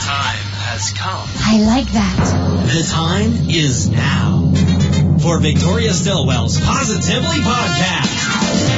time has come. I like that. The time is now for Victoria Stilwell's Positively Podcast.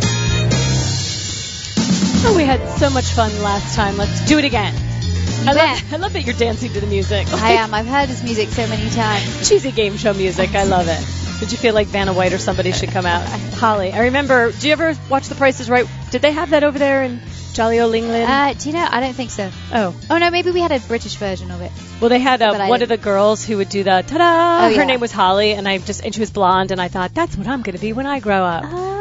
Oh, we had so much fun last time. Let's do it again. I love, I love that you're dancing to the music. I am. I've heard his music so many times. Cheesy game show music. I love it. Did you feel like Vanna White or somebody should come out? Holly, I remember. Do you ever watch The Price is Right? Did they have that over there in Jolly O Lingland? Uh, do you know? I don't think so. oh, Oh no, maybe we had a British version of it. well, they had uh, one of the girls who would do the ta-da. Oh, Her yeah. name was Holly, and I just and she was blonde, and I thought that's what I'm going to be when I grow up. Oh.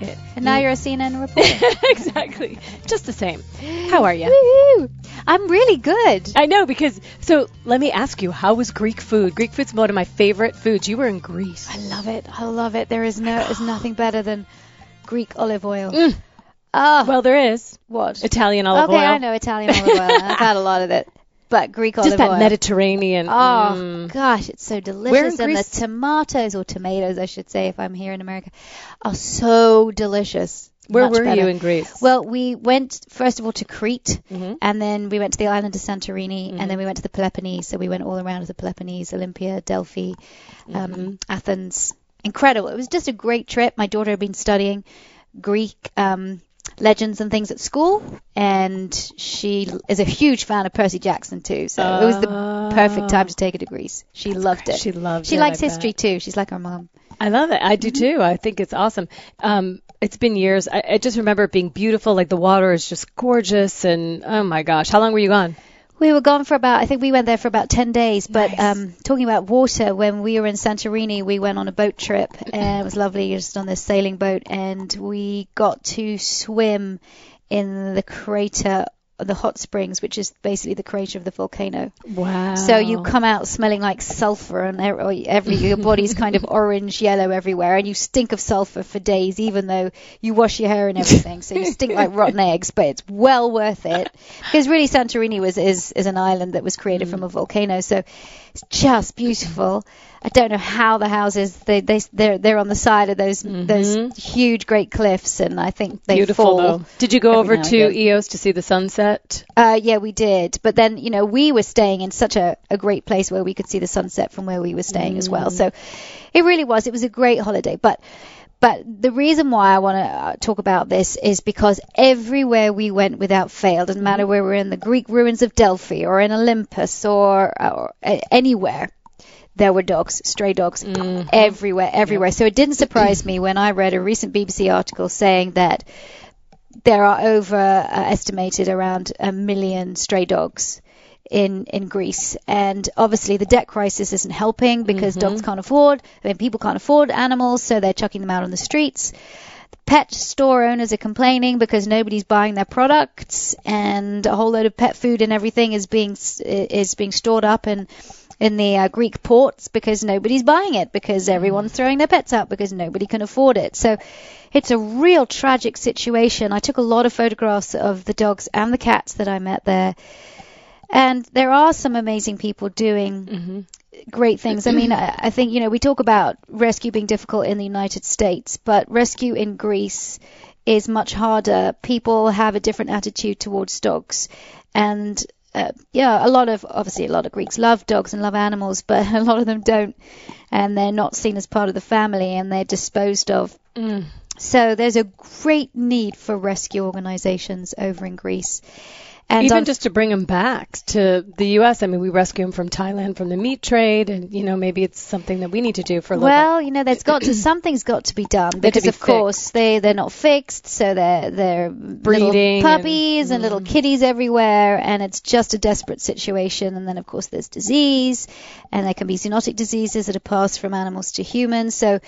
It- And now you're a CNN reporter. exactly, just the same. How are you? Woo-hoo. I'm really good. I know because so let me ask you, how was Greek food? Greek food's one of my favorite foods. You were in Greece. I love it. I love it. There is no, there's nothing better than Greek olive oil. Mm. Oh, Well, there is what? Italian olive okay, oil. I know Italian olive oil. I've had a lot of it, but Greek olive Just that oil. Mediterranean. Oh mm. gosh, it's so delicious, and the tomatoes or tomatoes, I should say, if I'm here in America, are so delicious. Where Much were better. you in Greece? Well, we went first of all to Crete, Mhm. and then we went to the island of Santorini, Mhm. and then we went to the Peloponnese. So we went all around the Peloponnese, Olympia, Delphi, um, Mm-hmm. Athens. Incredible! It was just a great trip. My daughter had been studying Greek um, legends and things at school, and she is a huge fan of Percy Jackson too. So it was the perfect time to take her to Greece. She loved it. She loved She it, likes I history bet. too. She's like her mom. I love it. I do Mm-hmm. too. I think it's awesome. Um, it's been years. I, I just remember it being beautiful. Like the water is just gorgeous, and oh my gosh, how long were you gone? We were gone for about, I think we went there for about 10 days. But Nice. um, talking about water, when we were in Santorini, we went on a boat trip. And it was lovely, just on this sailing boat. And we got to swim in the crater, the hot springs, which is basically the crater of the volcano. Wow. So you come out smelling like sulfur, and every, your body's kind of orange, yellow everywhere, and you stink of sulfur for days, even though you wash your hair and everything. So you stink like rotten eggs, but it's well worth it because really Santorini was is is an island that was created from mm. a volcano, so it's just beautiful. I don't know how the houses they they they're they're on the side of those those huge great cliffs, and I think they beautiful fall. though. Did you go over to. Oia to see the sunset? Uh, yeah, we did. But then, you know, we were staying in such a, a great place where we could see the sunset from where we were staying as well. So it really was. It was a great holiday. But but the reason why I want to uh, talk about this is because everywhere we went without fail, doesn't matter where we're in the Greek ruins of Delphi or in Olympus or, or uh, anywhere, there were dogs, stray dogs, everywhere, everywhere. So it didn't surprise me when I read a recent BBC article saying that there are over uh, estimated around a million stray dogs in in Greece, and obviously the debt crisis isn't helping because dogs can't afford. I mean, people can't afford animals, so they're chucking them out on the streets. Pet store owners are complaining because nobody's buying their products, and a whole load of pet food and everything is being is being stored up in in the uh, Greek ports because nobody's buying it because everyone's throwing their pets out because nobody can afford it. So it's a real tragic situation. I took a lot of photographs of the dogs and the cats that I met there. And there are some amazing people doing great things. I mean, I, I think, you know, we talk about rescue being difficult in the United States, but rescue in Greece is much harder. People have a different attitude towards dogs. And uh, yeah, a lot of obviously a lot of Greeks love dogs and love animals, but a lot of them don't, and they're not seen as part of the family, and they're disposed of. So there's a great need for rescue organisations over in Greece, and Even I'm- just to bring them back to the U.S. I mean, we rescue them from Thailand from the meat trade, and you know maybe it's something that we need to do for a little. well, you know, there's got to something's got to be done because be of course they they're not fixed, so they're they're Breeding little puppies and, little mm. kitties everywhere, and it's just a desperate situation. And then of course there's disease, and there can be zoonotic diseases that are passed from animals to humans. So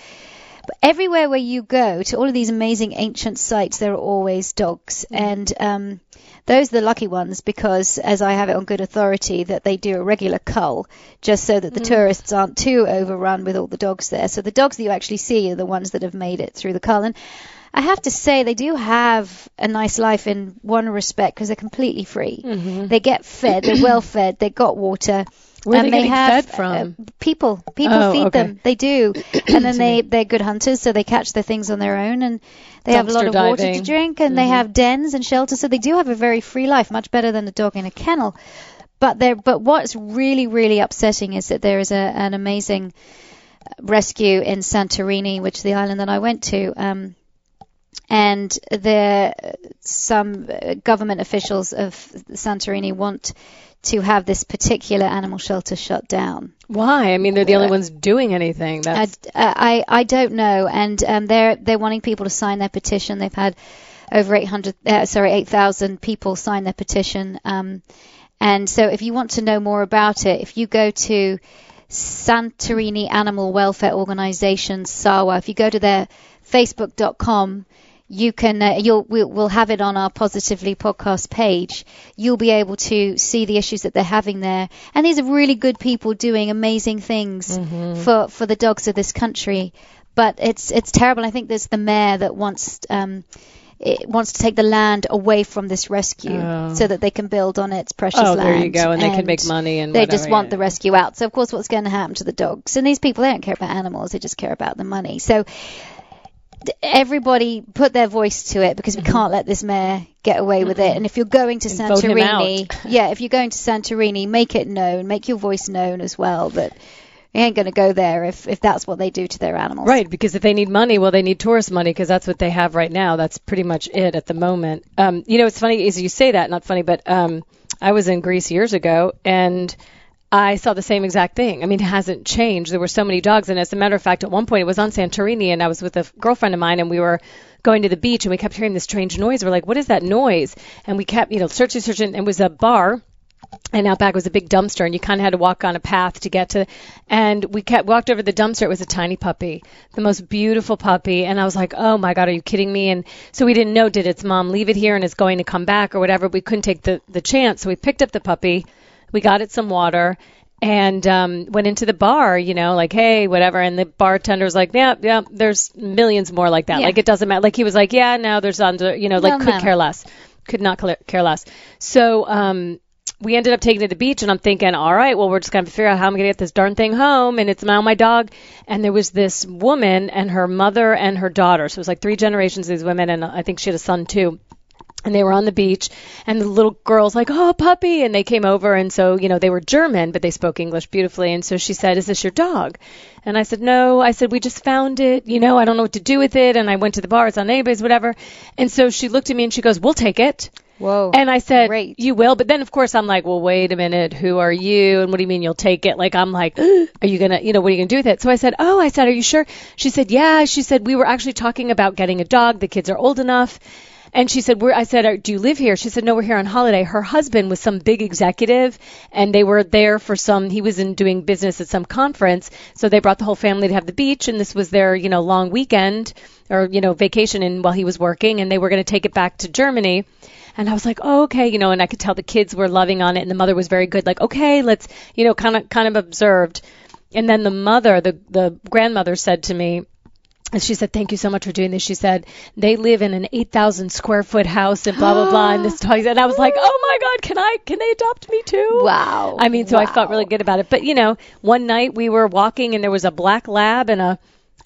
But everywhere where you go to all of these amazing ancient sites, there are always dogs, Mm-hmm. and um, those are the lucky ones because, as I have it on good authority, that they do a regular cull just so that the Mm-hmm. tourists aren't too overrun with all the dogs there. So the dogs that you actually see are the ones that have made it through the cull. And I have to say, they do have a nice life in one respect because they're completely free. They get fed, they're well fed, they've got water. Mm-hmm. Where are and they getting have, fed from? uh, people, people Oh, feed okay. them. They do, and then they they're good hunters, so they catch their things on their own, and they have a lot Dumpster of water to drink, and they have dens and shelters, so they do have a very free life, much better than a dog in a kennel. But there, but what's really really upsetting is that there is a, an amazing rescue in Santorini, which is the island that I went to. Um, and there, some uh, government officials of Santorini want to have this particular animal shelter shut down. Why? I mean, they're the only ones doing anything. I, I, I don't know, and um, they're they're wanting people to sign their petition. They've had over 800, uh, sorry, 8,000 people sign their petition. Um, and so, if you want to know more about it, if you go to Santorini Animal Welfare Organization SAWA, if you go to their Facebook.com, you can uh, you'll we'll, have it on our positively podcast page. You'll be able to see the issues that they're having there. And these are really good people doing amazing things for for the dogs of this country. But it's it's terrible. I think there's the mayor that wants um it wants to take the land away from this rescue Oh. so that they can build on its precious oh, land. there you go, and they can make money and they whatever, just want the rescue out. So of course, what's going to happen to the dogs? And these people, they don't care about animals; they just care about the money. So everybody put their voice to it because we can't let this mayor get away with it. And if you're going to Mm-hmm. And Santorini, yeah, if you're going to Santorini, make it known, make your voice known as well that you ain't going to go there if if that's what they do to their animals. Right, because if they need money, well, they need tourist money because that's what they have right now. That's pretty much it at the moment. Um, you know, it's funny is you say that, not funny, but um, I was in Greece years ago and I saw the same exact thing. I mean, it hasn't changed. There were so many dogs, and as a matter of fact, at one point it was on Santorini, and I was with a girlfriend of mine, and we were going to the beach, and we kept hearing this strange noise. We're like, "What is that noise?" And we kept, you know, searching, searching, and it was a bar and out back was a big dumpster and you kind of had to walk on a path to get to and we kept walked over the dumpster it was a tiny puppy the most beautiful puppy and i was like oh my god are you kidding me and so we didn't know did its mom leave it here and is going to come back or whatever we couldn't take the the chance so we picked up the puppy we got it some water and um went into the bar you know like hey whatever and the bartender was like yeah yeah there's millions more like that Yeah. like it doesn't matter like he was like yeah now there's under you know like Doesn't could matter. care less could not care less so um we ended up taking it to the beach and I'm thinking, all right, well, we're just going to figure out how I'm going to get this darn thing home. And it's now my dog. And there was this woman and her mother and her daughter. So it was like three generations of these women. And I think she had a son too. And they were on the beach and the little girl's like, oh, puppy. And they came over. And so, you know, they were German, but they spoke English beautifully. And so she said, is this your dog? And I said, no. I said, we just found it. You know, I don't know what to do with it. And I went to the bar. It's on anybody's, whatever. And so she looked at me and she goes, we'll take it. Whoa. And I said, Great. you will. But then, of course, I'm like, well, wait a minute. Who are you? And what do you mean you'll take it? Like, I'm like, are you going to, you know, what are you going to do with it? So I said, oh, I said, are you sure? She said, yeah. She said, we were actually talking about getting a dog. The kids are old enough. And she said, we're, I said, "Uh, do you live here? She said, no, we're here on holiday. Her husband was some big executive and they were there for some, he was in doing business at some conference. So they brought the whole family to have the beach and this was their, you know, long weekend or, you know, vacation in while he was working and they were going to take it back to Germany. And I was like, oh, okay, you know, and I could tell the kids were loving on it, and the mother was very good, like, okay, let's, you know, kind of, kind of observed. And then the mother, the the grandmother, said to me, and she said, thank you so much for doing this. She said they live in an 8,000 square foot house and blah blah blah. And this dog, and I was like, oh my god, can I, can they adopt me too? Wow. I mean, so I felt really good about it. But you know, one night we were walking and there was a black lab and a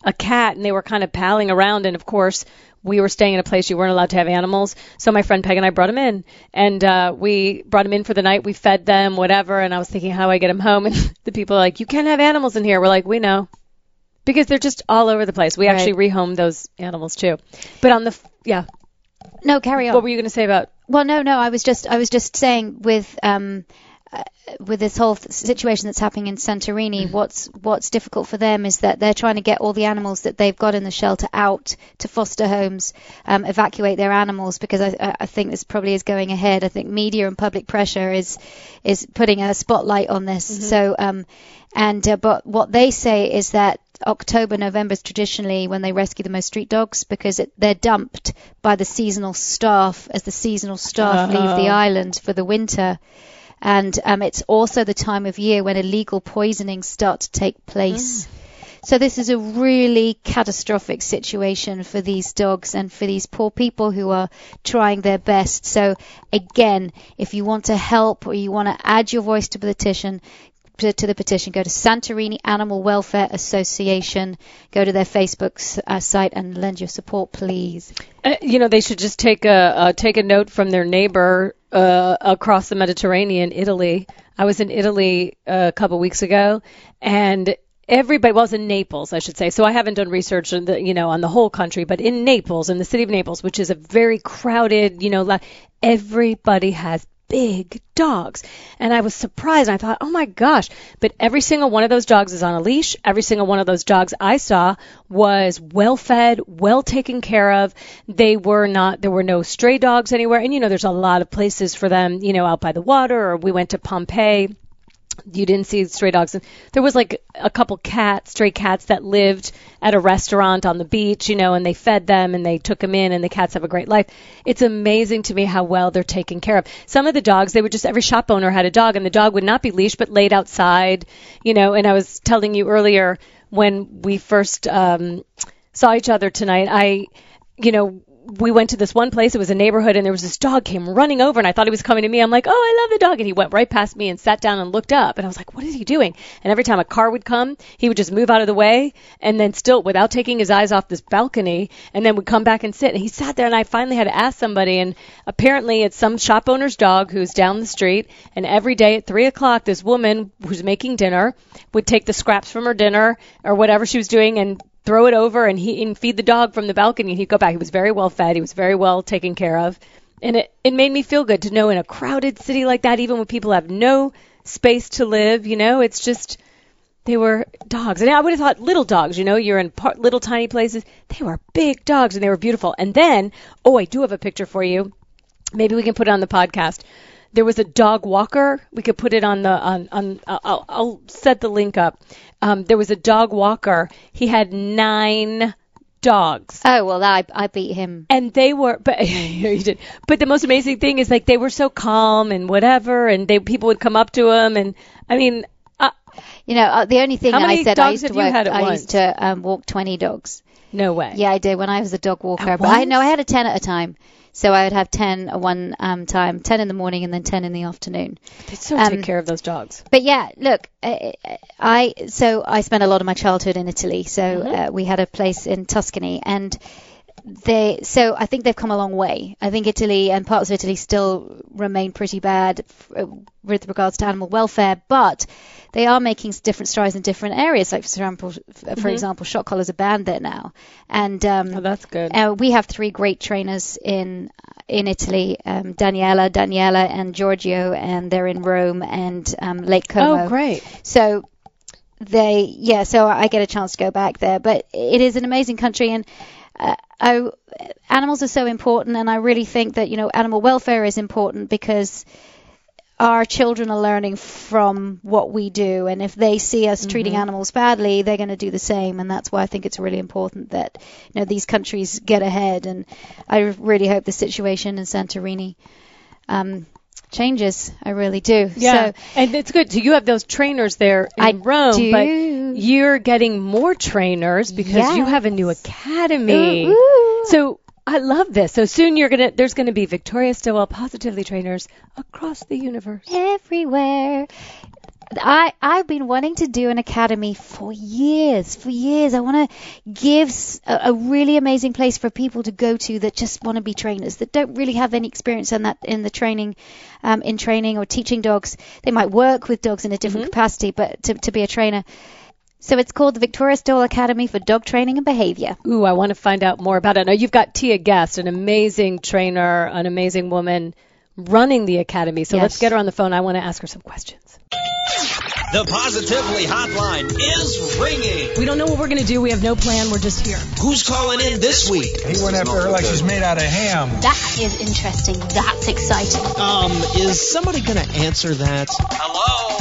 a cat and they were kind of palling around and of course we were staying in a place you weren't allowed to have animals. So my friend Peg and I brought him in and uh we brought him in for the night. We fed them whatever and I was thinking how do I get him home and the people are like you can't have animals in here. We're like we know. Because they're just all over the place. We Right. actually rehomed those animals too. But on the f- yeah, no, carry on. what were you going to say about Well, no, no. I was just, I was just saying with, um, uh, with this whole th- situation that's happening in Santorini, what's what's difficult for them is that they're trying to get all the animals that they've got in the shelter out to foster homes, um, evacuate their animals because I, I- think this probably is going ahead. I think media and public pressure is is putting a spotlight on this. So, um, and uh, but what they say is that October, November is traditionally when they rescue the most street dogs because it, they're dumped by the seasonal staff as the seasonal staff leave the island for the winter. And um, it's also the time of year when illegal poisonings start to take place. So this is a really catastrophic situation for these dogs and for these poor people who are trying their best. So again, if you want to help or you want to add your voice to the petition, to, the petition, go to Santorini Animal Welfare Association, go to their Facebook uh, site and lend your support, please. Uh, you know, they should just take a uh, take a note from their neighbor uh, across the Mediterranean, Italy. I was in Italy uh, a couple weeks ago, and everybody well, was in Naples, I should say. So I haven't done research on the you know on the whole country, but in Naples, in the city of Naples, which is a very crowded, you know, everybody has big dogs. And I was surprised. I thought, oh my gosh. But every single one of those dogs is on a leash. Every single one of those dogs I saw was well fed, well taken care of. They were not, there were no stray dogs anywhere. And you know, there's a lot of places for them, you know, out by the water or we went to Pompeii you didn't see stray dogs. And There was like a couple cats, stray cats that lived at a restaurant on the beach, you know, and they fed them and they took them in and the cats have a great life. It's amazing to me how well they're taken care of. Some of the dogs, they would just, every shop owner had a dog and the dog would not be leashed but laid outside, you know, and I was telling you earlier when we first, um, saw each other tonight, I, you know, we went to this one place. It was a neighborhood, and there was this dog came running over, and I thought he was coming to me. I'm like, oh, I love the dog, and he went right past me and sat down and looked up, and I was like, what is he doing? And every time a car would come, he would just move out of the way, and then still without taking his eyes off this balcony, and then would come back and sit. And he sat there, and I finally had to ask somebody, and apparently it's some shop owner's dog who's down the street, and every day at three o'clock, this woman who's making dinner would take the scraps from her dinner or whatever she was doing and throw it over and he and feed the dog from the balcony and he'd go back. He was very well fed. He was very well taken care of. And it, it made me feel good to know in a crowded city like that, even when people have no space to live, you know, it's just, they were dogs. And I would have thought little dogs, you know, you're in par- little tiny places. They were big dogs and they were beautiful. And then, oh, I do have a picture for you. Maybe we can put it on the podcast. There was a dog walker. We could put it on the on on. I'll, I'll set the link up. Um, there was a dog walker. He had nine dogs. Oh well, I I beat him. And they were, but you did. But the most amazing thing is like they were so calm and whatever, and they people would come up to him, and I mean, uh, You know, uh, the only thing I said I used to work, I once? used to um, walk 20 dogs. no way. Yeah, I did when I was a dog walker. At but I once? no, I had a 10 at a time. So I would have 10 at one um, time, 10 in the morning and then 10 in the afternoon. They so Um, take care of those dogs. But yeah, look, uh, I so I spent a lot of my childhood in Italy. So Mm-hmm. uh, we had a place in Tuscany, and they so I think they've come a long way. I think Italy and parts of Italy still remain pretty bad f- uh, with regards to animal welfare, but they are making different strides in different areas. Like for example, for example, shot collars are banned there now, and um, Mm-hmm. Oh, that's good. uh, we have three great trainers in in Italy: um, Daniela, Daniela, and Giorgio, and they're in Rome and um, Lake Como. oh, great. So they, yeah, so I get a chance to go back there. But it is an amazing country, and uh, I, animals are so important, and I really think that you know animal welfare is important because our children are learning from what we do, and if they see us treating animals badly, they're going to do the same, and that's why I think it's really important that you know these countries get ahead, and I really hope the situation in Santorini um, changes. I really do. Yeah, So, and it's good. So you have those trainers there in I Rome, do. but you're getting more trainers because you have a new academy. Ooh, ooh. So I love this. So soon you're gonna there's gonna be Victoria Stilwell positively trainers across the universe. everywhere. I I've been wanting to do an academy for years, for years. I want to give a really amazing place for people to go to that just want to be trainers, that don't really have any experience in that in the training, um, in training or teaching dogs. They might work with dogs in a different capacity, but to to be a trainer. So it's called the Victoria Stilwell Academy for Dog Training and Behavior. Ooh, I want to find out more about it. Now you've got Tia Guest, an amazing trainer, an amazing woman running the academy. So Yes. let's get her on the phone. I want to ask her some questions. The Positively Hotline is ringing. We don't know what we're going to do. We have no plan. We're just here. Who's calling in this week? He went after her like she's made out of ham. That is interesting. That's exciting. Um, is somebody gonna answer that? Hello,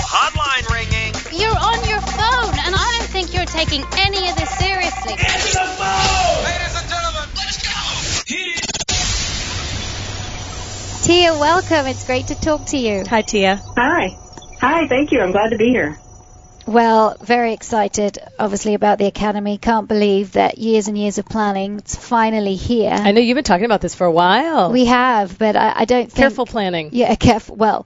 hotline ringing. You're on your phone, and I don't think you're taking any of this seriously. Tia, welcome. It's great to talk to you. Hi, Tia. Hi. Hi, thank you. I'm glad to be here. Well, very excited, obviously, about the Academy. Can't believe that years and years of planning, it's finally here. I know you've been talking about this for a while. We have, but I, I don't think. Careful planning. Yeah, careful. Well,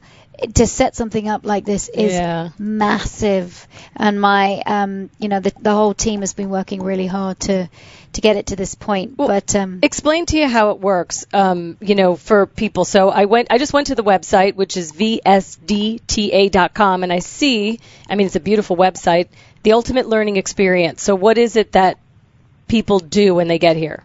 to set something up like this is Yeah. massive, and my, um, you know, the, the whole team has been working really hard to to get it to this point. Well, but um, Explain to you how it works, um, you know, for people. So I went, I just went to the website, which is vsdta.com, and I see, I mean, it's a beautiful website, the ultimate learning experience. So what is it that people do when they get here?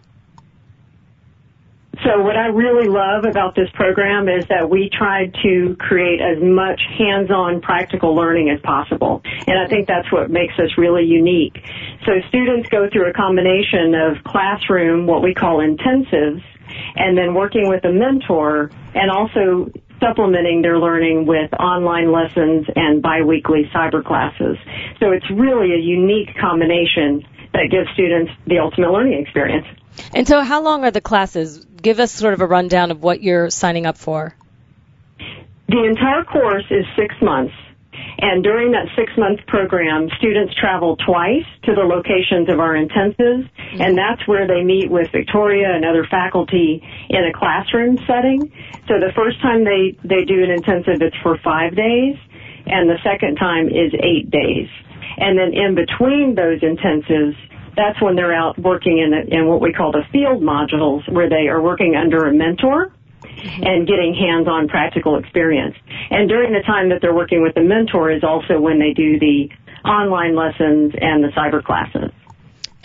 So what I really love about this program is that we tried to create as much hands-on practical learning as possible. And I think that's what makes us really unique. So students go through a combination of classroom, what we call intensives, and then working with a mentor and also supplementing their learning with online lessons and biweekly cyber classes. So it's really a unique combination that gives students the ultimate learning experience. And so how long are the classes? Give us sort of a rundown of what you're signing up for. The entire course is six months. And during that six month program, students travel twice to the locations of our intensives, mm-hmm. and that's where they meet with Victoria and other faculty in a classroom setting. So the first time they, they do an intensive, it's for five days, and the second time is eight days. And then in between those intensives, that's when they're out working in, in what we call the field modules, where they are working under a mentor and getting hands-on practical experience. And during the time that they're working with the mentor is also when they do the online lessons and the cyber classes.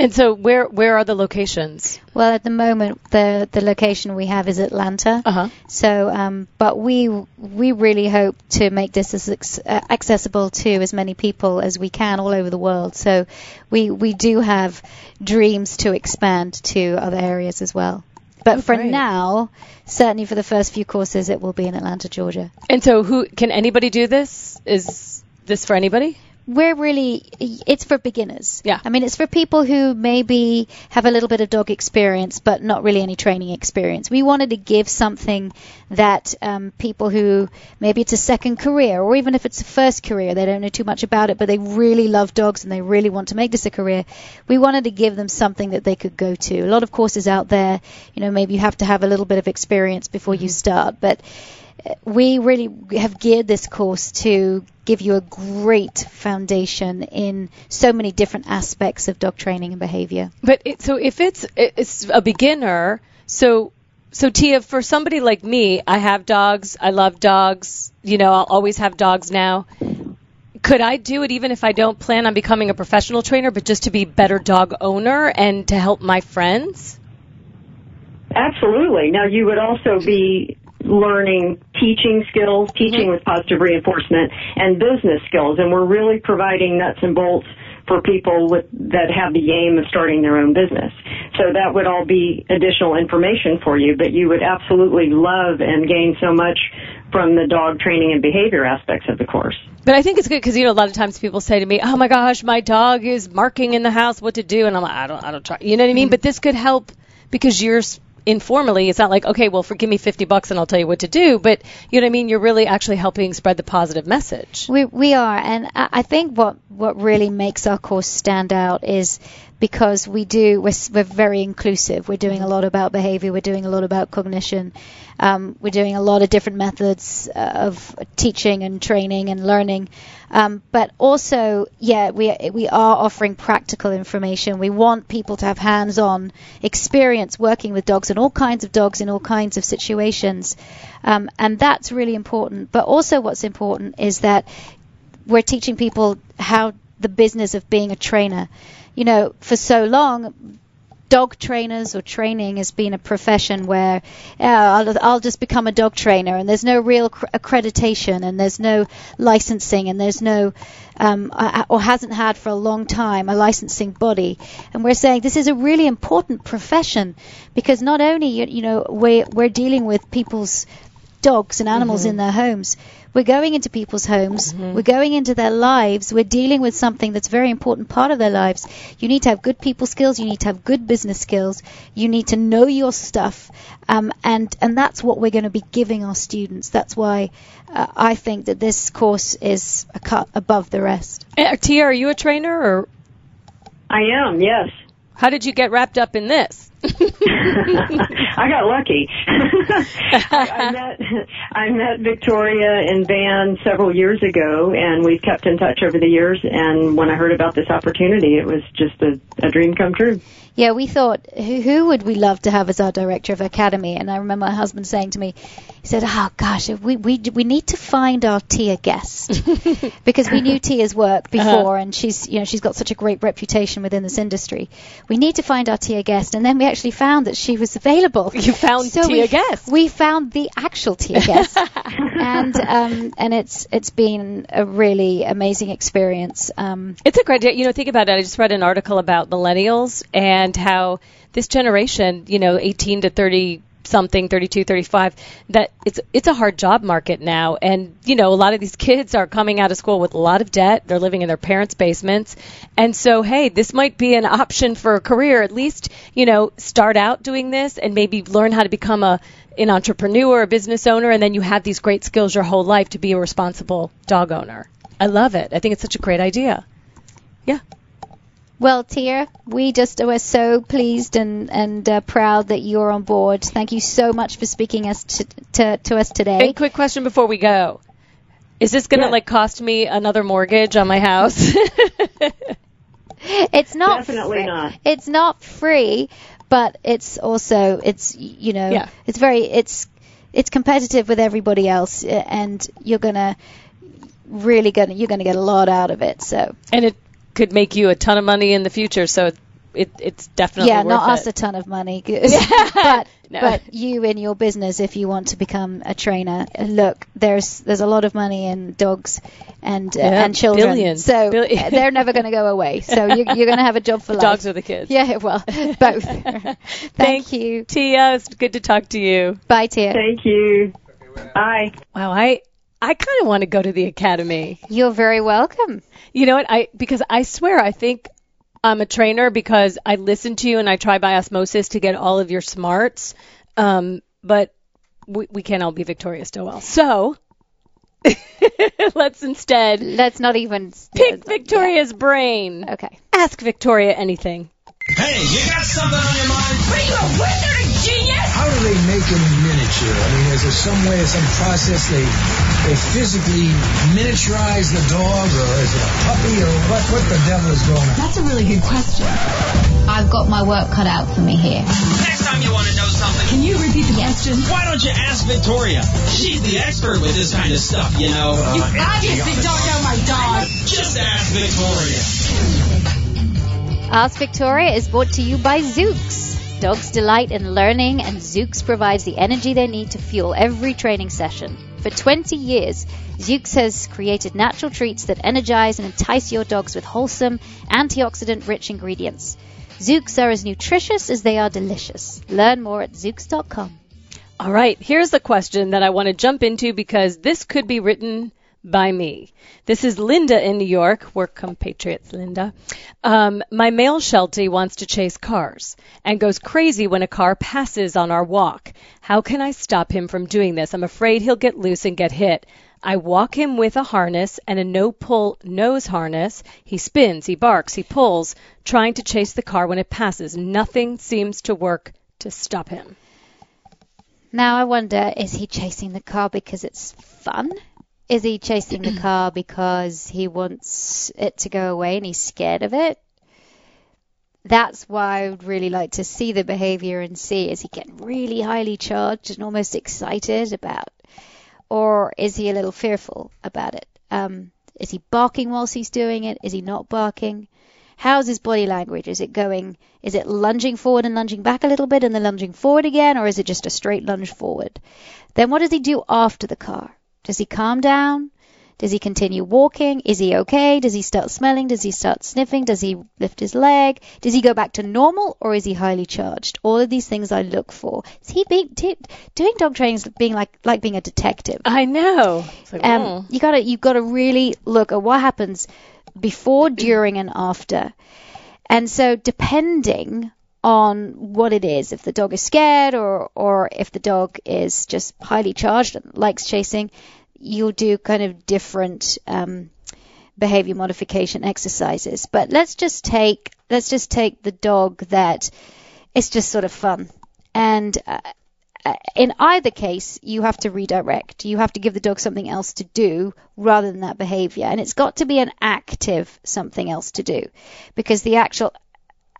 And so where where are the locations? well, at the moment, the the location we have is Atlanta. Uh-huh. So, um, but we we really hope to make this as ex- uh, accessible to as many people as we can all over the world. So, we we do have dreams to expand to other areas as well. But Oh, for great. now, certainly for the first few courses, it will be in Atlanta, Georgia. And so who can anybody do this? Is this for anybody? We're really, it's for beginners. Yeah. I mean, it's for people who maybe have a little bit of dog experience, but not really any training experience. We wanted to give something that um, people who maybe it's a second career, or even if it's a first career, they don't know too much about it, but they really love dogs and they really want to make this a career. We wanted to give them something that they could go to. A lot of courses out there, you know, maybe you have to have a little bit of experience before you start, but we really have geared this course to give you a great foundation in so many different aspects of dog training and behavior. But it, so if it's it's a beginner, so so Tia, for somebody like me, I have dogs. I love dogs. You know, I'll always have dogs now. Could I do it even if I don't plan on becoming a professional trainer, but just to be better dog owner and to help my friends? Absolutely. Now you would also be learning teaching skills, teaching mm-hmm. with positive reinforcement, and business skills. And we're really providing nuts and bolts for people with, that have the aim of starting their own business. So that would all be additional information for you, but you would absolutely love and gain so much from the dog training and behavior aspects of the course. But I think it's good because you know a lot of times people say to me, "Oh my gosh, my dog is marking in the house what to do," and I'm like, "I don't, I don't try." You know what I mean? Mm-hmm. But this could help because you're informally. It's not like, okay, well, for give me fifty bucks and I'll tell you what to do. But you know what I mean? You're really actually helping spread the positive message. We we are, and I, I think what what really makes our course stand out is because we do we're, we're very inclusive. We're doing a lot about behavior. We're doing a lot about cognition. Um, we're doing a lot of different methods uh, of teaching and training and learning. Um, but also, yeah, we we are offering practical information. We want people to have hands-on experience working with dogs and all kinds of dogs in all kinds of situations, um, and that's really important. But also, what's important is that we're teaching people how the business of being a trainer. You know, for so long, dog trainers or training has been a profession where uh, I'll, I'll just become a dog trainer and there's no real cr- accreditation and there's no licensing and there's no um, or hasn't had for a long time a licensing body. And we're saying this is a really important profession because not only you, you know we're, we're dealing with people's dogs and animals in their homes. We're going into people's homes. We're going into their lives. We're dealing with something that's a very important part of their lives. You need to have good people skills. You need to have good business skills. You need to know your stuff. Um, and, and that's what we're going to be giving our students. That's why uh, I think that this course is a cut above the rest. Eh, Tia, are you a trainer or I am, yes. how did you get wrapped up in this? I got lucky. I, I met I met Victoria in Van several years ago, and we've kept in touch over the years. And when I heard about this opportunity, it was just a, a dream come true. Yeah, we thought, who, who would we love to have as our director of academy? And I remember my husband saying to me, he said, "Oh gosh, we we we need to find our Tia guest because we knew Tia's work before, and she's you know she's got such a great reputation within this industry. We need to find our Tia guest." And then we actually found that she was available. You found so Tia we, guest. We found the actual Tia guest, and um and it's it's been a really amazing experience. Um, It's a great, you know, think about it. I just read an article about millennials and how this generation, you know, 18 to 30 something 32 35 that it's it's a hard job market now. And you know a lot of these kids are coming out of school with a lot of debt. They're living in their parents basements. And so hey this might be an option for a career. At least you know start out doing this and maybe learn how to become a an entrepreneur a business owner and then you have these great skills your whole life to be a responsible dog owner. I love it. I think it's such a great idea. Yeah Well, Tia, we just were so pleased and and uh, proud that you're on board. Thank you so much for speaking us to to, to us today. Big quick question before we go. Is this going to Yeah. like cost me another mortgage on my house? It's not Definitely free. not. It's not free, but it's also it's you know Yeah. it's very it's it's competitive with everybody else, uh, and you're gonna really gonna you're gonna get a lot out of it. So and it could make you a ton of money in the future, so it, it it's definitely yeah, worth not it. us a ton of money, but No. but you in your business if you want to become a trainer. Look, there's there's a lot of money in dogs and uh, Yeah, and children, billions. so Bill- uh, they're never going to go away. So you, you're going to have a job for life. dogs or the kids. Yeah, well, both. Thank, Thank you. Tia, it's good to talk to you. Bye, Tia. Thank you. Bye. Wow, I I kind of want to go to the academy. You're very welcome. You know what? I because I swear I think I'm a trainer because I listen to you and I try by osmosis to get all of your smarts. Um, but we, we can't all be Victoria Stilwell. So let's instead Let's not even pick Victoria's brain. Okay. Ask Victoria anything. Hey, you got something on your mind? How do they make them miniature? I mean, is there some way, some process they they physically miniaturize the dog, or is it a puppy, or what? What the devil is going on? That's a really good question. I've got my work cut out for me here. Next time you want to know something, Can you repeat the question? why don't you ask Victoria? She's the expert with this kind of stuff, you know. You Obviously don't know my dog. just ask Victoria. Ask Victoria is brought to you by Zuke's. Dogs delight in learning, and Zuke's provides the energy they need to fuel every training session. For 20 years, Zuke's has created natural treats that energize and entice your dogs with wholesome, antioxidant rich ingredients. Zuke's are as nutritious as they are delicious. Learn more at zukes.com. All right, here's the question that I want to jump into because this could be written by me. This is Linda in New York. We're compatriots, Linda. Um, my male Sheltie wants to chase cars and goes crazy when a car passes on our walk. How can I stop him from doing this? I'm afraid he'll get loose and get hit. I walk him with a harness and a no pull nose harness. He spins, he barks, he pulls, trying to chase the car when it passes. Nothing seems to work to stop him. Now I wonder, is he chasing the car because it's fun? Is he chasing the car because he wants it to go away and he's scared of it? That's why I would really like to see the behavior and see is he getting really highly charged and almost excited about, or is he a little fearful about it? Um, is he barking whilst he's doing it? Is he not barking? How's his body language? Is it going, is it lunging forward and lunging back a little bit and then lunging forward again, or is it just a straight lunge forward? Then what does he do after the car? Does he calm down? Does he continue walking? Is he okay? Does he start smelling? Does he start sniffing? Does he lift his leg? Does he go back to normal or is he highly charged? All of these things I look for. Is he being t- doing dog training is being like like being a detective? I know. Like, Um, oh. you gotta you gotta really look at what happens before, during, and after. And so, depending on what it is, if the dog is scared or or if the dog is just highly charged and likes chasing, you'll do kind of different um, behavior modification exercises. But let's just take let's just take the dog that it's just sort of fun and. Uh, uh, in either case, you have to redirect. You have to give the dog something else to do rather than that behavior. And it's got to be an active something else to do because the actual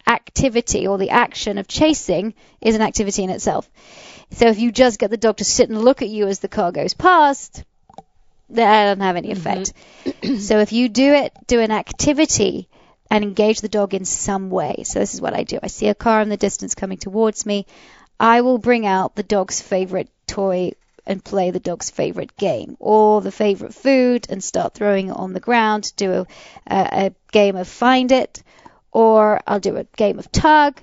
activity or the action of chasing is an activity in itself. So if you just get the dog to sit and look at you as the car goes past, that doesn't have any mm-hmm. effect. so if you do it, do an activity and engage the dog in some way. So this is what I do. I see a car in the distance coming towards me. I will bring out the dog's favorite toy and play the dog's favorite game or the favorite food and start throwing it on the ground, do a, a, a game of find it, or I'll do a game of tug,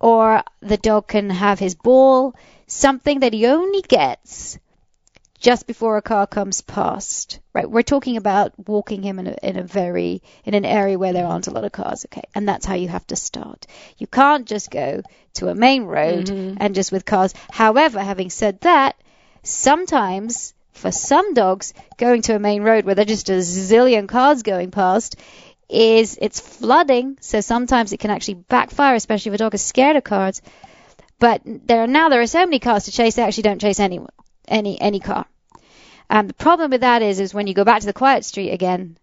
or the dog can have his ball, something that he only gets just before a car comes past. Right, we're talking about walking him in a, in a very in an area where there aren't a lot of cars. Okay, and that's how you have to start. You can't just go to a main road mm-hmm. and just with cars. However, having said that, sometimes for some dogs, going to a main road where there's just a zillion cars going past is it's flooding. So sometimes it can actually backfire, especially if a dog is scared of cars. But there are now there are so many cars to chase, they actually don't chase anyone, any any car. And the problem with that is, is when you go back to the quiet street again,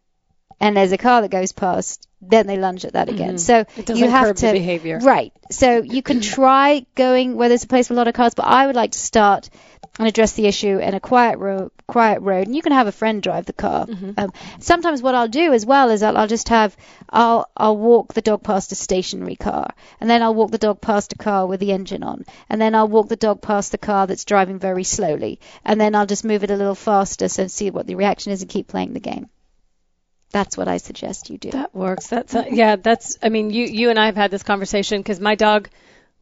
and there's a car that goes past, then they lunge at that again. So Mm-hmm. It doesn't you have curb to behavior. right. So you can try going where there's a place with a lot of cars, but I would like to start and address the issue in a quiet road, quiet road, and you can have a friend drive the car. Mm-hmm. Um, sometimes what I'll do as well is I'll, I'll just have I'll I'll walk the dog past a stationary car, and then I'll walk the dog past a car with the engine on, and then I'll walk the dog past the car that's driving very slowly, and then I'll just move it a little faster so see what the reaction is and keep playing the game. That's what I suggest you do. That works. That's uh, yeah. That's. I mean, you you and I have had this conversation because my dog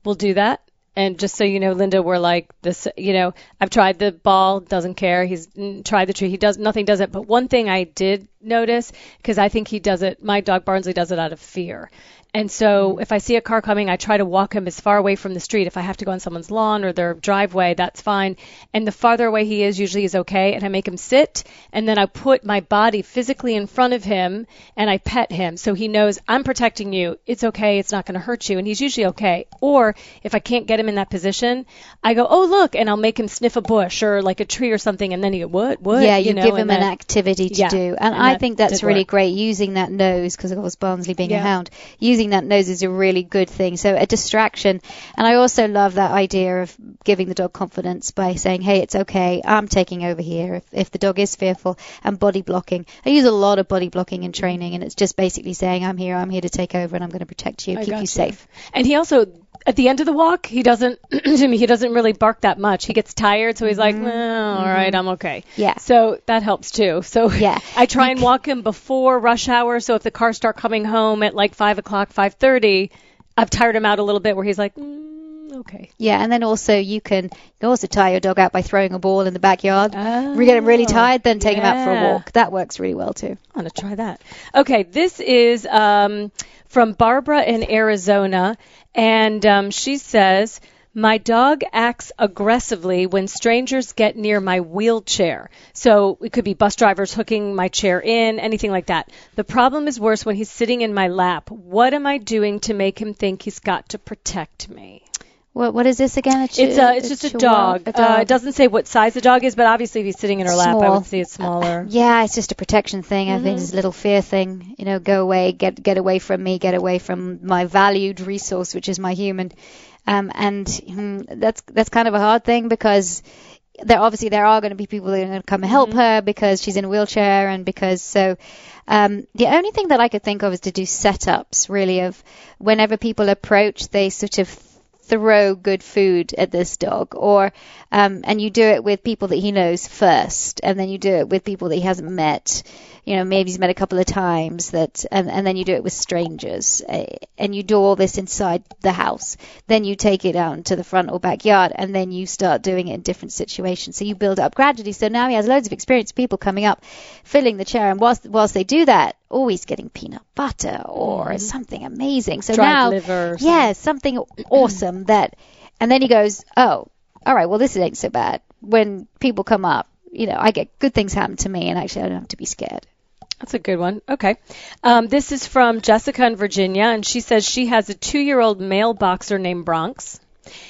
will do that. And just so you know, Linda, we're like this. You know, I've tried the ball, doesn't care. He's mm, tried the tree, he does nothing, does it. But one thing I did notice because I think he does it. My dog Barnsley does it out of fear. And so mm-hmm. if I see a car coming, I try to walk him as far away from the street. If I have to go on someone's lawn or their driveway, that's fine. And the farther away he is, usually is okay. And I make him sit, and then I put my body physically in front of him, and I pet him so he knows I'm protecting you. It's okay. It's not going to hurt you, and he's usually okay. Or if I can't get him in that position, I go, oh look, and I'll make him sniff a bush or like a tree or something, and then he go, what, what? yeah, you, know, give him an activity to Yeah, do, and, and I that think that's really work. great. Using that nose, because of course Barnsley being a hound, using that nose is a really good thing. So a distraction, and I also love that idea of giving the dog confidence by saying, "Hey, it's okay. I'm taking over here." If, if the dog is fearful, and body blocking. I use a lot of body blocking in training, and it's just basically saying, "I'm here. I'm here to take over, and I'm going to protect you, I keep you safe." And he also, at the end of the walk, he doesn't, he doesn't really bark that much. He gets tired, so he's like, well, all right, I'm okay. Mm-hmm. Yeah. So that helps too. So Yeah. I try and walk him before rush hour. So if the cars start coming home at like five o'clock, five thirty, I've tired him out a little bit where he's like, mm, okay. Yeah, and then also you can you can also tire your dog out by throwing a ball in the backyard. Oh, we get him really tired, then take him out for a walk. That works really well too. I'm gonna try that. Okay, this is um, from Barbara in Arizona, and um, she says. My dog acts aggressively when strangers get near my wheelchair. So it could be bus drivers hooking my chair in, anything like that. The problem is worse when he's sitting in my lap. What am I doing to make him think he's got to protect me? What what is this again? A chi- It's a, it's just a chihuahua- dog. Uh, it doesn't say what size the dog is, but obviously if he's sitting in her lap, I would say it's smaller. Yeah, it's just a protection thing. I Mm-hmm. think it's a little fear thing. You know, go away, get get away from me, get away from my valued resource, which is my human. Um, and mm, that's that's kind of a hard thing because there obviously there are going to be people that are going to come and help Mm-hmm. her because she's in a wheelchair and because so. Um, the only thing that I could think of is to do setups, really, of whenever people approach, they sort of throw good food at this dog or um, and you do it with people that he knows first and then you do it with people that he hasn't met you know maybe he's met a couple of times that and, and then you do it with strangers uh, and you do all this inside the house. Then you take it out into the front or backyard and then you start doing it in different situations. So you build up gradually. So now he has loads of experienced people coming up filling the chair and whilst whilst they do that always getting peanut butter or mm. something amazing so Dried now liver yeah something awesome that and then he goes oh all right well this ain't so bad when people come up you know i get good things happen to me and actually i don't have to be scared that's a good one. Okay. Um, this is from Jessica in Virginia, and she says she has a two year old male boxer named Bronx.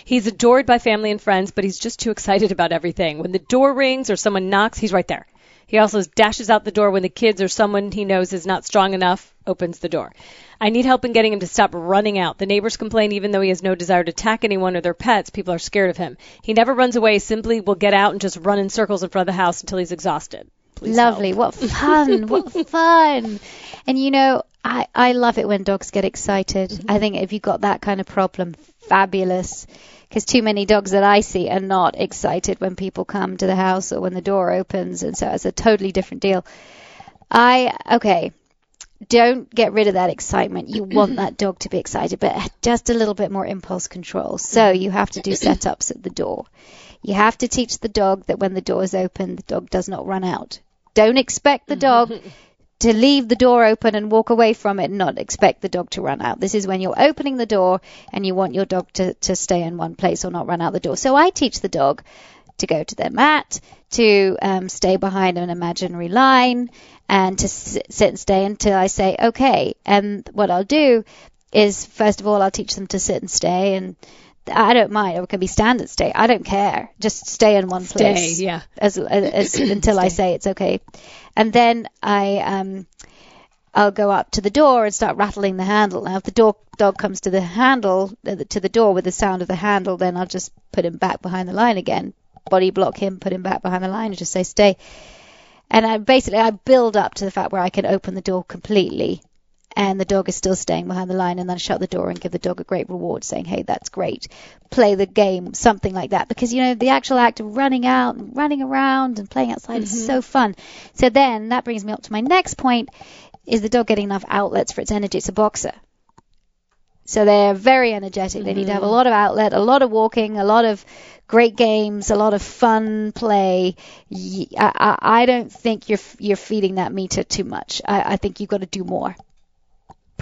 He's adored by family and friends, but he's just too excited about everything. When the door rings or someone knocks, he's right there. He also dashes out the door when the kids or someone he knows is not strong enough opens the door. I need help in getting him to stop running out. The neighbors complain even though he has no desire to attack anyone or their pets. People are scared of him. He never runs away, simply will get out and just run in circles in front of the house until he's exhausted. Please Lovely. help. What fun. what fun. And you know, I, I love it when dogs get excited. Mm-hmm. I think if you've got that kind of problem, fabulous. Because too many dogs that I see are not excited when people come to the house or when the door opens. And so it's a totally different deal. I, okay, don't get rid of that excitement. You want that dog to be excited, but just a little bit more impulse control. So you have to do setups at the door. You have to teach the dog that when the door is open, the dog does not run out. Don't expect the dog to leave the door open and walk away from it and not expect the dog to run out. This is when you're opening the door and you want your dog to, to stay in one place or not run out the door. So I teach the dog to go to their mat, to um, stay behind an imaginary line, and to sit, sit and stay until I say okay. And what I'll do is, first of all, I'll teach them to sit and stay and I don't mind. It can be standard stay. I don't care. Just stay in one Stay, place. yeah. As, as, as until I say it's okay, and then I um I'll go up to the door and start rattling the handle. Now, if the dog dog comes to the handle uh, to the door with the sound of the handle, then I'll just put him back behind the line again. Body block him, put him back behind the line, and just say stay. And I basically I build up to the fact where I can open the door completely and the dog is still staying behind the line and then shut the door and give the dog a great reward saying, hey, that's great. Play the game, something like that. Because, you know, the actual act of running out and running around and playing outside Mm-hmm. is so fun. So then that brings me up to my next point is the dog getting enough outlets for its energy? It's a boxer. So they're very energetic. They need to have a lot of outlet, a lot of walking, a lot of great games, a lot of fun play. I don't think you're you're feeding that meter too much. I, I think you've got to do more.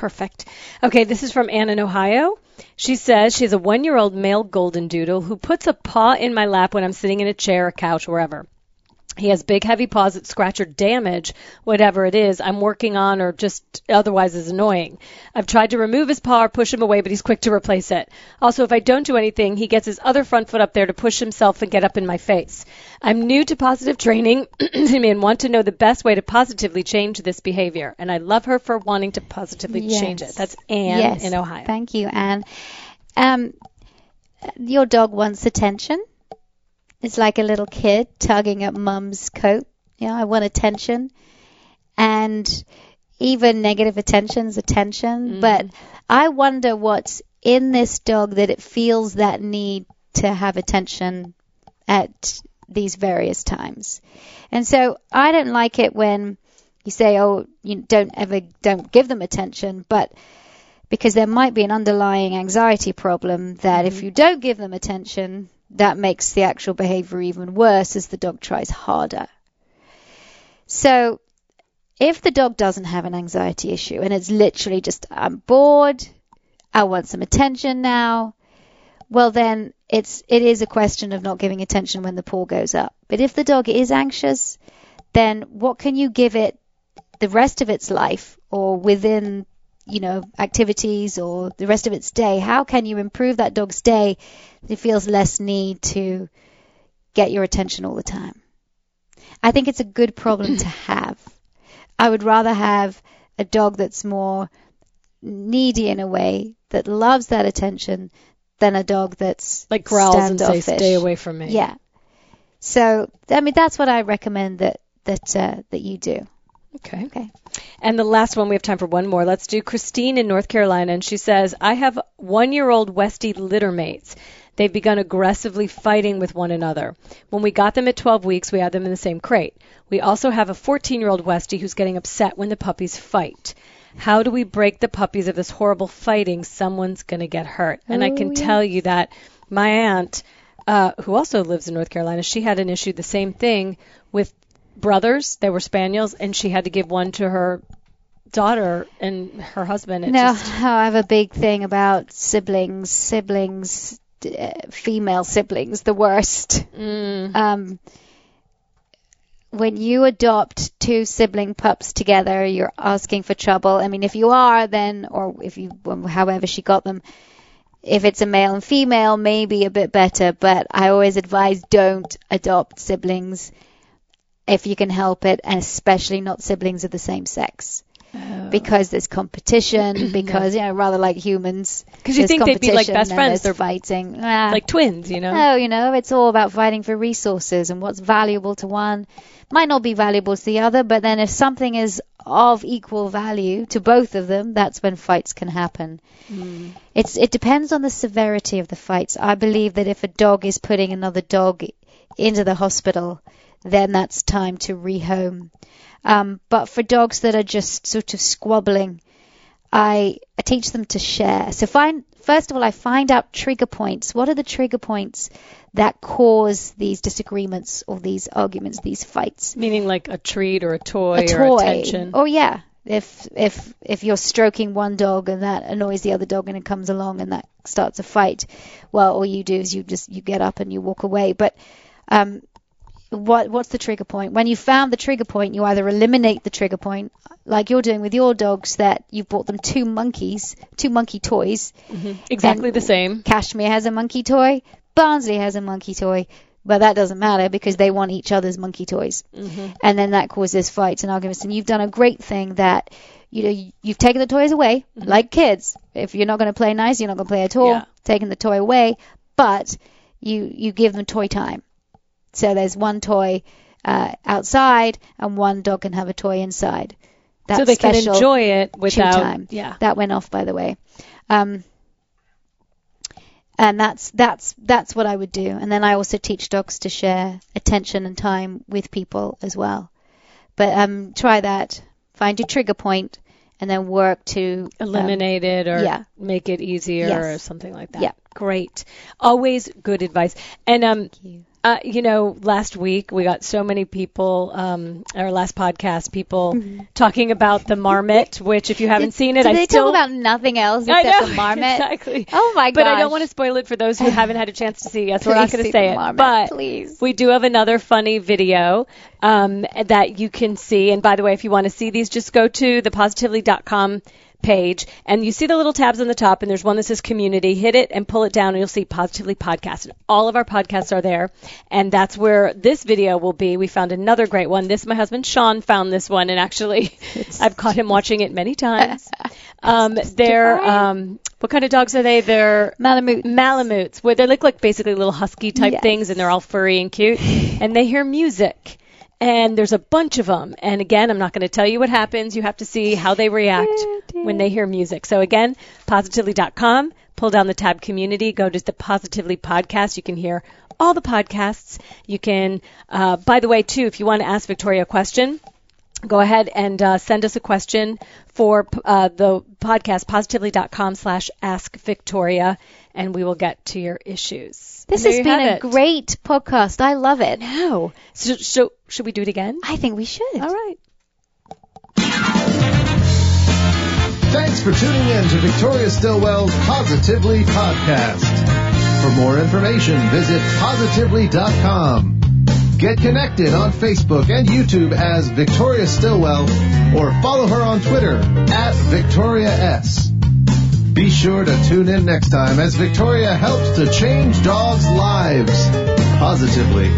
Perfect. Okay, this is from Ann in Ohio. She says she has a one year old male golden doodle who puts a paw in my lap when I'm sitting in a chair, a couch, or wherever. He has big, heavy paws that scratch or damage whatever it is I'm working on or just otherwise is annoying. I've tried to remove his paw or push him away, but he's quick to replace it. Also, if I don't do anything, he gets his other front foot up there to push himself and get up in my face. I'm new to positive training and want to know the best way to positively change this behavior. And I love her for wanting to positively change it. Yes. That's Anne yes. in Ohio. Thank you, Anne. Um, your dog wants attention. It's like a little kid tugging at mum's coat. You know, I want attention. And even negative attention is attention. But I wonder what's in this dog that it feels that need to have attention at these various times. And so I don't like it when you say, oh, you don't ever, don't give them attention, but because there might be an underlying anxiety problem that if mm. you don't give them attention, that makes the actual behavior even worse as the dog tries harder. So if the dog doesn't have an anxiety issue and it's literally just, I'm bored, I want some attention now, well then it's, it is a question of not giving attention when the paw goes up. But if the dog is anxious, then what can you give it the rest of its life or within you know activities or the rest of its day how can you improve that dog's day? That it feels less need to get your attention all the time. I think it's a good problem to have. I would rather have a dog that's more needy in a way that loves that attention than a dog that's Like growls and say, standoffish. stay away from me. yeah. So i mean that's what i recommend that that uh, that you do Okay. Okay. And the last one, we have time for one more. Let's do Christine in North Carolina. And she says, I have one year old Westie litter mates. They've begun aggressively fighting with one another. When we got them at 12 weeks, we had them in the same crate. We also have a 14 year old Westie who's getting upset when the puppies fight. How do we break the puppies of this horrible fighting? Someone's going to get hurt. And I Oh, can yeah. tell you that my aunt, uh, who also lives in North Carolina, she had an issue, the same thing with brothers. They were spaniels, and she had to give one to her daughter and her husband. It No, just, I have a big thing about siblings. Siblings, uh, female siblings, the worst. mm, Um, when you adopt two sibling pups together, you're asking for trouble. I mean, if you are, then, or if you, however she got them, if it's a male and female, maybe a bit better. But I always advise don't adopt siblings if you can help it, and especially not siblings of the same sex. Because there's competition, because, you know, rather like humans. Because you think they'd be like best friends. They're fighting. Ah. like twins, you know? No, you know, it's all about fighting for resources and what's valuable to one might not be valuable to the other, but then if something is of equal value to both of them, that's when fights can happen. It's it depends on the severity of the fights. I believe that if a dog is putting another dog into the hospital, then that's time to rehome. Um, but for dogs that are just sort of squabbling, I, I teach them to share. So find first of all, I find out trigger points. What are the trigger points that cause these disagreements or these arguments, these fights? Meaning like a treat or a toy, a or attention. Oh yeah. If if if you're stroking one dog and that annoys the other dog and it comes along and that starts a fight, well, all you do is you just you get up and you walk away. But um, what what's the trigger point? When you found the trigger point, you either eliminate the trigger point, like you're doing with your dogs, that you've bought them two monkeys, two monkey toys. Mm-hmm. Exactly And the same. Cashmere has a monkey toy. Barnsley has a monkey toy. But that doesn't matter because they want each other's monkey toys. Mm-hmm. And then that causes fights and arguments. And you've done a great thing that, you know, you've taken the toys away, mm-hmm. like kids. If you're not going to play nice, you're not going to play at all. Yeah. Taking the toy away, but you you give them toy time. So there's one toy uh, outside, and one dog can have a toy inside. That's so they can enjoy it without. time. Yeah. That went off, by the way. Um, and that's that's that's what I would do. And then I also teach dogs to share attention and time with people as well. But um, try that. Find your trigger point, and then work to um, eliminate it or yeah. make it easier Yes. or something like that. Yeah. Great. Always good advice. And um you. Uh you know, last week we got so many people um our last podcast people talking about the marmot, which if you haven't Did- seen it, did I they still talk about nothing else I except know, the marmot? Exactly. Oh my god! But I don't want to spoil it for those who haven't had a chance to see it, so we're not going to say it. marmot, but please. we do have another funny video um, that you can see. And by the way, if you want to see these, just go to thepositively.com page and you see the little tabs on the top and there's one that says community. Hit it and pull it down and you'll see positively podcast. And all of our podcasts are there and that's where this video will be. We found another great one. This my husband sean found this one and actually i've caught him watching it many times. Um, they're um, what kind of dogs are they? They're Malamute. Malamutes, where they look like basically little husky type Yes. things, and they're all furry and cute, and they hear music. And there's a bunch of them. And again, I'm not going to tell you what happens. You have to see how they react when they hear music. So again, positively.com, pull down the tab community, go to the Positively podcast. You can hear all the podcasts. You can, uh, by the way, too, if you want to ask Victoria a question, go ahead and uh, send us a question for uh, the podcast positively.com slash ask victoria and we will get to your issues This has been a it. great podcast. I love it. no so, so should we do it again I think we should. all right Thanks for tuning in to Victoria Stilwell's Positively Podcast. For more information, visit positively.com. Get connected on Facebook and YouTube as Victoria Stillwell or follow her on Twitter at Victoria S. Be sure to tune in next time as Victoria helps to change dogs' lives positively.